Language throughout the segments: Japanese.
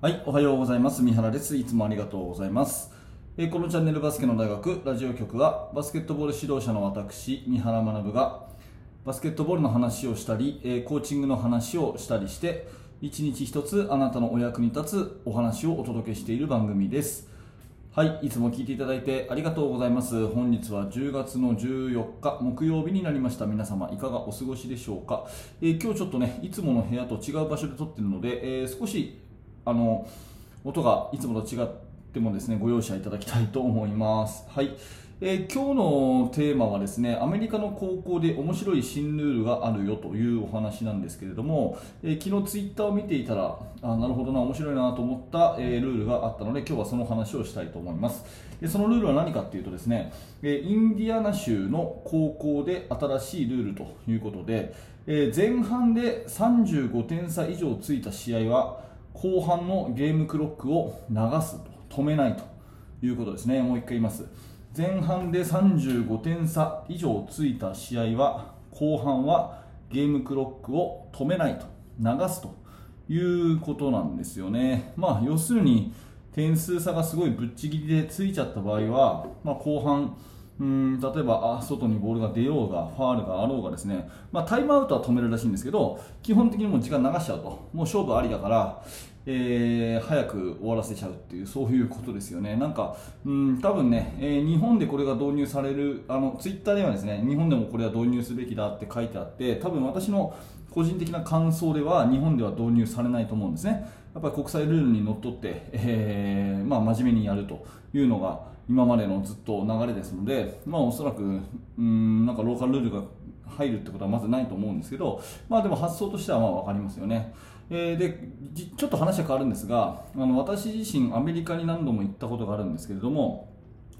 はい、おはようございます。三原です。いつもありがとうございます。えこのチャンネルバスケの大学ラジオ局はバスケットボール指導者の私、三原学がバスケットボールの話をしたり、えーコーチングの話をしたりして、一日一つあなたのお役に立つお話をお届けしている番組です。はい、いつも聞いていただいてありがとうございます。本日は10月の14日木曜日になりました。皆様いかがお過ごしでしょうか。えー今日ちょっとね、いつもの部屋と違う場所で撮ってるので、えー少しあの音がいつもと違ってもですねご容赦いただきたいと思います。はい、えー今日のテーマはですねアメリカの高校で面白い新ルールがあるよというお話なんですけれども、えー昨日ツイッターを見ていたらあなるほどな面白いなと思った、えールールがあったので今日はその話をしたいと思います。でそのルールは何かっていうとですね、えーインディアナ州の高校で新しいルールということで、えー前半で35点差以上ついた試合は後半のゲームクロックを流すと。止めないということですね。もう一回言います。前半で35点差。以上ついた試合は後半はゲームクロックを止めないと。流すということなんですよね。まあ要するに点数差がすごいぶっちぎりでついちゃった場合は、まあ、後半うん例えばあ外にボールが出ようがファールがあろうがですね、まあ、タイムアウトは止めるらしいんですけど基本的にもう時間流しちゃうと。もう勝負ありだから、えー早く終わらせちゃうっていうそういうことですよね。なんかうん多分ね、えー日本でこれが導入されるあのツイッターではですね日本でもこれは導入すべきだって書いてあって多分私の個人的な感想では日本では導入されないと思うんですね。やっぱり国際ルールにのっとって、えーまあ、真面目にやるというのが今までのずっと流れですので、まあ、おそらくうんなんかローカルルールが入るってことはまずないと思うんですけど、まあ、でも発想としてはまあ分かりますよね。えーでちょっと話は変わるんですがあの私自身アメリカに何度も行ったことがあるんですけれども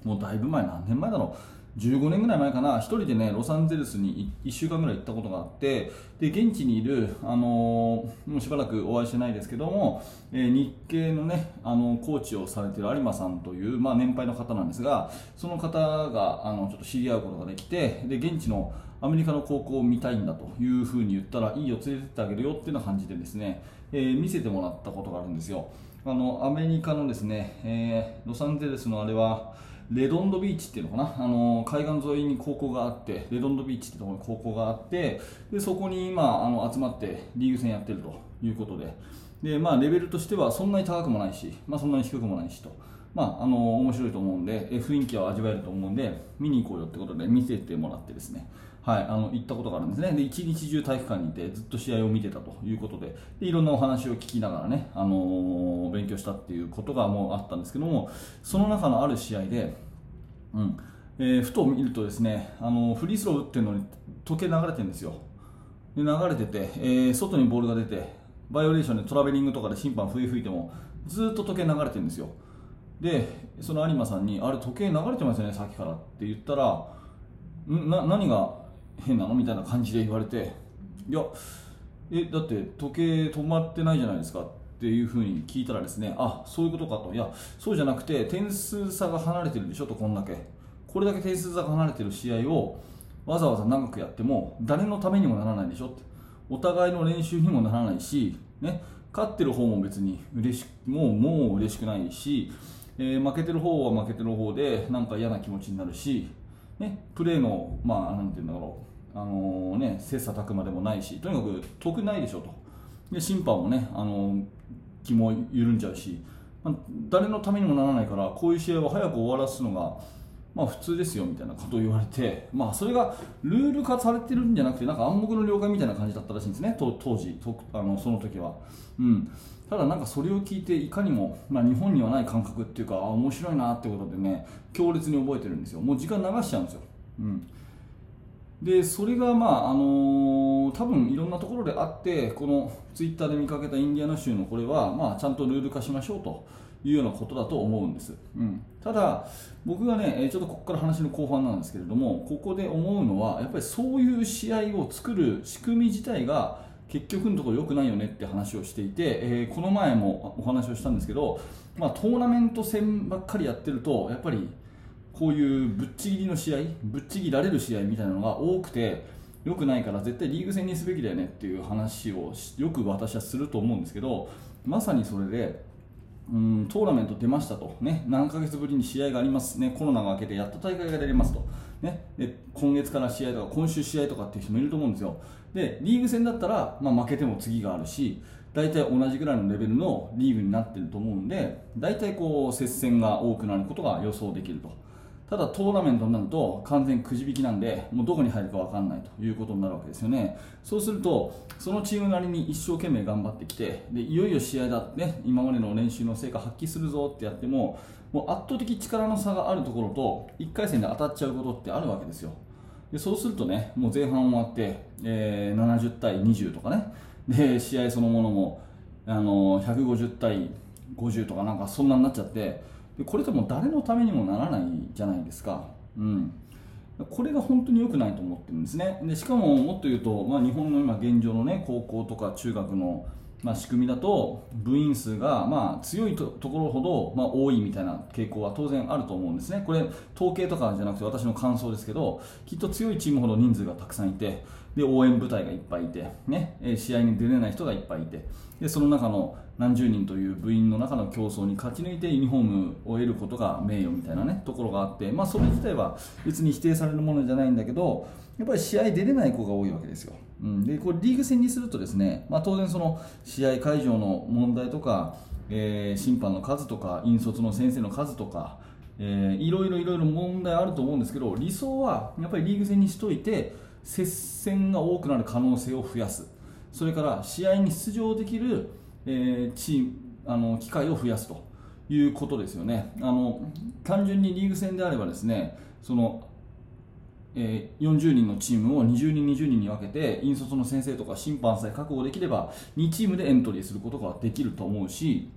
もうだいぶ前何年前だろう15年ぐらい前かな1人でねロサンゼルスに1週間ぐらい行ったことがあってで現地にいる、あのーもうしばらくお会いしてないですけども、えー日系のね、あのコーチをされている有馬さんという、まあ、年配の方なんですがその方があのちょっと知り合うことができてで現地のアメリカの高校を見たいんだというふうに言ったらいいよ連れてってあげるよっていうような感じでですね、えー見せてもらったことがあるんですよ。あのアメリカのですね、えーロサンゼルスのあれはレドンドビーチっていうのかな？あの海岸沿いに高校があってレドンドビーチってところに高校があってでそこに今あの集まってリーグ戦やってるということで。で、まあ、レベルとしてはそんなに高くもないし、まあ、そんなに低くもないしと、まあ、あの面白いと思うんで雰囲気を味わえると思うんで見に行こうよってことで見せてもらってですね。はい、あの行ったことがあるんですね。で一日中体育館にいてずっと試合を見てたということででいろんなお話を聞きながらね、あのー勉強したっていうことがもうあったんですけどもその中のある試合で、うんえーふと見るとですねあのフリースロー打ってるのに時計流れてるんですよ。で流れてて、えー外にボールが出てバイオレーションでトラベリングとかで審判笛吹いてもずっと時計流れてるんですよ。でその有馬さんに「あれ時計流れてますよねさっきから」って言ったら「な何が変なの?」みたいな感じで言われて「いやえだって時計止まってないじゃないですか」っていうふうに聞いたらですねあそういうことかと。いやそうじゃなくて点数差が離れてるでしょとこんだけ。これだけ点数差が離れてる試合をわざわざ長くやっても誰のためにもならないでしょって。お互いの練習にもならないし、ね、勝ってる方も別に嬉しもうもう嬉しくないし、えー負けてる方は負けてる方でなんか嫌な気持ちになるし、ね、プレーの、まあ、なんていうんだろう、あのーね、切磋琢磨でもないしとにかく得ないでしょと。で審判もね、あのー気も緩んじゃうし、まあ誰のためにもならないからこういう試合を早く終わらすのがまあ普通ですよみたいなことを言われて、まあ、それがルール化されてるんじゃなくてなんか暗黙の了解みたいな感じだったらしいんですね。当時あのその時は、うん、ただなんかそれを聞いていかにも、まあ、日本にはない感覚っていうかあ面白いなってことでね強烈に覚えてるんですよ。もう時間流しちゃうんですよ、うん、でそれがまああのー多分いろんなところであってこのツイッターで見かけたインディアナ州のこれは、まあ、ちゃんとルール化しましょうと。いうようなことだと思うんです、うん、ただ僕がねえーちょっとここから話の後半なんですけれどもここで思うのはやっぱりそういう試合を作る仕組み自体が結局のところ良くないよねって話をしていて、えーこの前もお話をしたんですけど、まあ、トーナメント戦ばっかりやってるとやっぱりこういうぶっちぎりの試合ぶっちぎられる試合みたいなのが多くて良くないから絶対リーグ戦にすべきだよねっていう話をしよく私はすると思うんですけどまさにそれでうんトーナメント出ましたと、ね、何ヶ月ぶりに試合があります、ね、コロナが明けてやっと大会が出れますと、ね、で今月から試合とか今週試合とかっていう人もいると思うんですよ。でリーグ戦だったら、まあ、負けても次があるし大体同じぐらいのレベルのリーグになってると思うんで大体こう接戦が多くなることが予想できると。ただトーナメントになると完全くじ引きなんでもうどこに入るか分かんないということになるわけですよね。そうするとそのチームなりに一生懸命頑張ってきてでいよいよ試合だね今までの練習の成果発揮するぞってやってももう圧倒的力の差があるところと1回戦で当たっちゃうことってあるわけですよ。でそうするとねもう前半終わって、えー、70対20とかね。で試合そのものもあの150対50とかなんかそんなになっちゃってでこれっても誰のためにもならないじゃないですか、うん、これが本当に良くないと思ってるんですね。でしかももっと言うと、まあ、日本の今現状の、ね、高校とか中学のまあ、仕組みだと部員数がまあ強いところほどまあ多いみたいな傾向は当然あると思うんですね、これ統計とかじゃなくて私の感想ですけどきっと強いチームほど人数がたくさんいてで応援部隊がいっぱいいて、ね、試合に出れない人がいっぱいいてでその中の何十人という部員の中の競争に勝ち抜いてユニフォームを得ることが名誉みたいな、ね、ところがあって、まあ、それ自体は別に否定されるものじゃないんだけどやっぱり試合出れない子が多いわけですよ。うん、でこれリーグ戦にするとですね、まあ、当然その試合会場の問題とか、えー、審判の数とか引率の先生の数とか、えー、いろいろいろいろ問題あると思うんですけど理想はやっぱりリーグ戦にしといて接戦が多くなる可能性を増やす。それから試合に出場できる、えー、チームあの機会を増やすということですよね。あの単純にリーグ戦であればですねそのえー、40人のチームを20人、20人に分けて引率の先生とか審判さえ確保できれば2チームでエントリーすることができると思うし、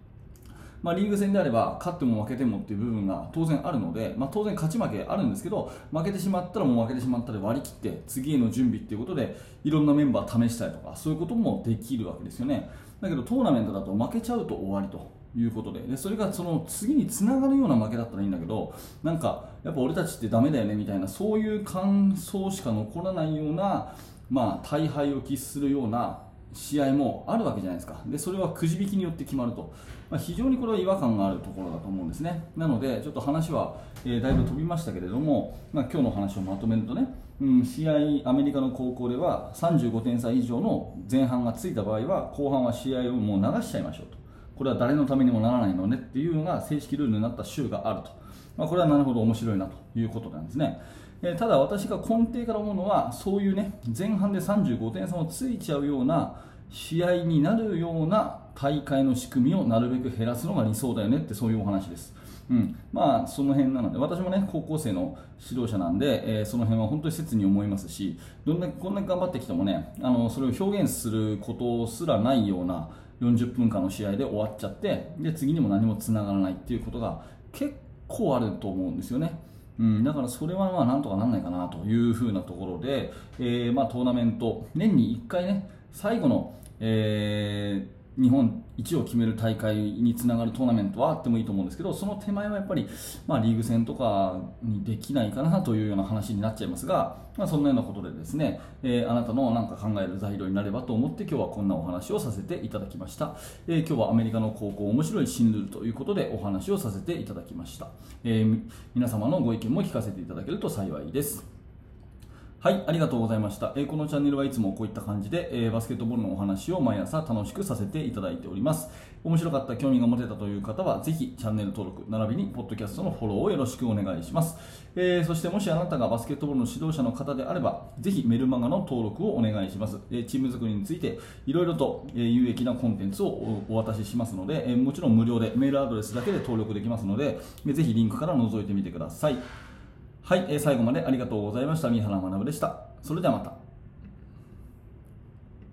まあ、リーグ戦であれば勝っても負けてもっていう部分が当然あるので、まあ、当然勝ち負けあるんですけど負けてしまったらもう負けてしまったで割り切って次への準備っていうことでいろんなメンバー試したりとかそういうこともできるわけですよね。だけどトーナメントだと負けちゃうと終わりということででそれがその次につながるような負けだったらいいんだけどなんかやっぱ俺たちってダメだよねみたいなそういう感想しか残らないような、まあ、大敗を喫するような試合もあるわけじゃないですか。でそれはくじ引きによって決まると、まあ、非常にこれは違和感があるところだと思うんですね。なのでちょっと話は、えー、だいぶ飛びましたけれども、まあ、今日の話をまとめるとねうん、試合、アメリカの高校では35点差以上の前半がついた場合は後半は試合をもう流しちゃいましょうと。これは誰のためにもならないのねっていうのが正式ルールになった州があると、まあ、これはなるほど面白いなということなんですね。えただ私が根底から思うのはそういうね前半で35点差もついちゃうような試合になるような大会の仕組みをなるべく減らすのが理想だよねってそういうお話です。うん、まあその辺なので私もね高校生の指導者なんで、えー、その辺は本当に切に思いますしどんなこんなに頑張ってきてもねあのそれを表現することすらないような40分間の試合で終わっちゃってで次にも何もつながらないっていうことが結構あると思うんですよね。うん、だからそれはまあなんとかなんないかなというふうなところで、えー、まあトーナメント年に1回ね最後の、えー日本一を決める大会につながるトーナメントはあってもいいと思うんですけどその手前はやっぱり、まあ、リーグ戦とかにできないかなというような話になっちゃいますが、まあ、そんなようなことでですね、えー、あなたのなんか考える材料になればと思って今日はこんなお話をさせていただきました、えー、今日はアメリカの高校面白い新ルールということでお話をさせていただきました、えー、皆様のご意見も聞かせていただけると幸いです。はい、ありがとうございました。えー、このチャンネルはいつもこういった感じで、えー、バスケットボールのお話を毎朝楽しくさせていただいております。面白かった、興味が持てたという方は、ぜひチャンネル登録、並びにポッドキャストのフォローをよろしくお願いします。えー、そしてもしあなたがバスケットボールの指導者の方であれば、ぜひメルマガの登録をお願いします。えチーム作りについて、いろいろと、え有益なコンテンツをお渡ししますので、えもちろん無料でメールアドレスだけで登録できますので、ぜひリンクから覗いてみてください。はい、え最後までありがとうございました。三原学でした。それではまた。